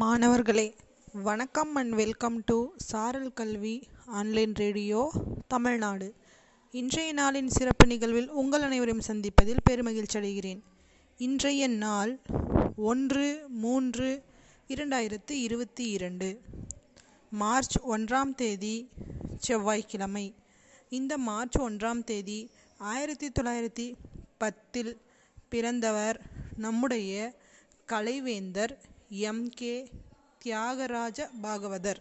மாணவர்களே வணக்கம் and welcome to சாரல் கல்வி ஆன்லைன் ரேடியோ தமிழ்நாடு. இன்றைய நாளின் சிறப்பு நிகழ்வில் உங்கள் அனைவரையும் சந்திப்பதில் பெருமகிழ்ச்சி அடைகிறேன். இன்றைய நாள் ஒன்று மூன்று இரண்டாயிரத்து இருபத்தி இரண்டு மார்ச் ஒன்றாம் தேதி செவ்வாய்க்கிழமை. இந்த மார்ச் ஒன்றாம் தேதி ஆயிரத்தி தொள்ளாயிரத்தி பத்தில் பிறந்தவர் நம்முடைய கலைவேந்தர் எம் கே தியாகராஜ பாகவதர்.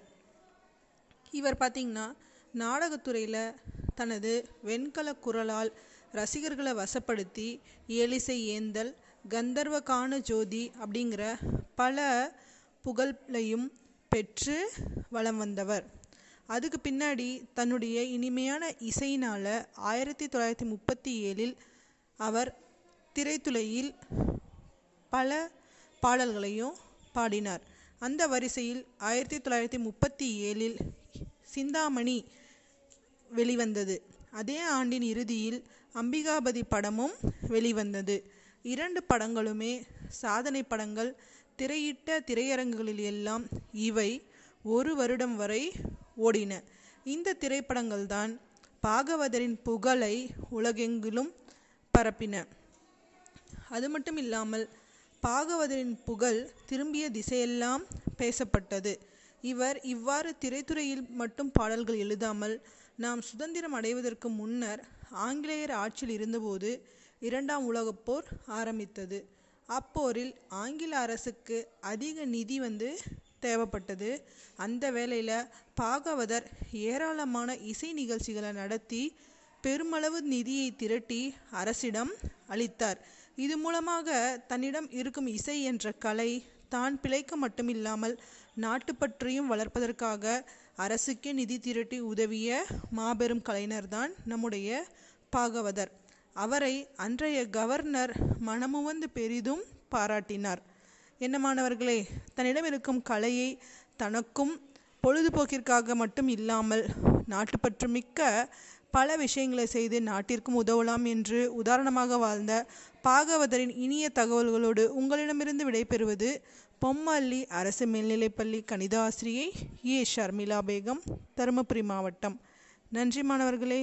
இவர் பார்த்திங்கன்னா நாடகத்துறையில் தனது வெண்கல குரலால் ரசிகர்களை வசப்படுத்தி ஏலிசை ஏந்தல் கந்தர்வகான ஜோதி அப்படிங்கிற பல புகழையும் பெற்று வலம் வந்தவர். அதுக்கு பின்னாடி தன்னுடைய இனிமையான இசையினால் ஆயிரத்தி தொள்ளாயிரத்தி முப்பத்தி ஏழில் அவர் திரைத்துறையில் பல பாடல்களையும் பாடினார். அந்த வரிசையில் ஆயிரத்தி தொள்ளாயிரத்தி முப்பத்தி ஏழில் சிந்தாமணி வெளிவந்தது. அதே ஆண்டின் இறுதியில் அம்பிகாபதி படமும் வெளிவந்தது. இரண்டு படங்களுமே சாதனை படங்கள் திரையிட்ட திரையரங்குகளில் எல்லாம் இவை ஒரு வருடம் வரை ஓடின. இந்த திரைப்படங்கள் தான் பாகவதரின் புகழை உலகெங்கிலும் பரப்பின. அது மட்டும் இல்லாமல் பாகவதரின் புகழ் திரும்பிய திசையெல்லாம் பேசப்பட்டது. இவர் இவ்வாறு திரைத்துறையில் மட்டும் பாடல்கள் எழுதாமல் நாம் சுதந்திரம் அடைவதற்கு முன்னர் ஆங்கிலேயர் ஆட்சியில் இருந்தபோது இரண்டாம் உலகப் போர் ஆரம்பித்தது. அப்போரில் ஆங்கில அரசுக்கு அதிக நிதி வந்து தேவைப்பட்டது. அந்த வேளையில் பாகவதர் ஏராளமான இசை நிகழ்ச்சிகளை நடத்தி பெருமளவு நிதியை திரட்டி அரசிடம் அளித்தார். இது மூலமாக தன்னிடம் இருக்கும் இசை என்ற கலை தான் பிழைக்க மட்டுமில்லாமல் நாட்டுப்பற்றையும் வளர்ப்பதற்காக அரசுக்கே நிதி திரட்டி உதவிய மாபெரும் கலைஞர்தான் நம்முடைய பாகவதர். அவரை அன்றைய கவர்னர் மனமுவந்து பெரிதும் பாராட்டினார். என்ன மாணவர்களே தன்னிடம் இருக்கும் கலையை தனக்கும் பொழுதுபோக்கிற்காக மட்டும் இல்லாமல் நாட்டுப்பற்று மிக்க பல விஷயங்களை செய்து நாட்டிற்கும் உதவலாம் என்று உதாரணமாக வாழ்ந்த பாகவதரின் இனிய தகவல்களோடு உங்களிடமிருந்து விடைபெறுவது பொம்மல்லி அரசு மேல்நிலைப்பள்ளி கணித ஆசிரியை ஏ. ஷர்மிளா பேகம் தருமபுரி மாவட்டம். நன்றி மாணவர்களே.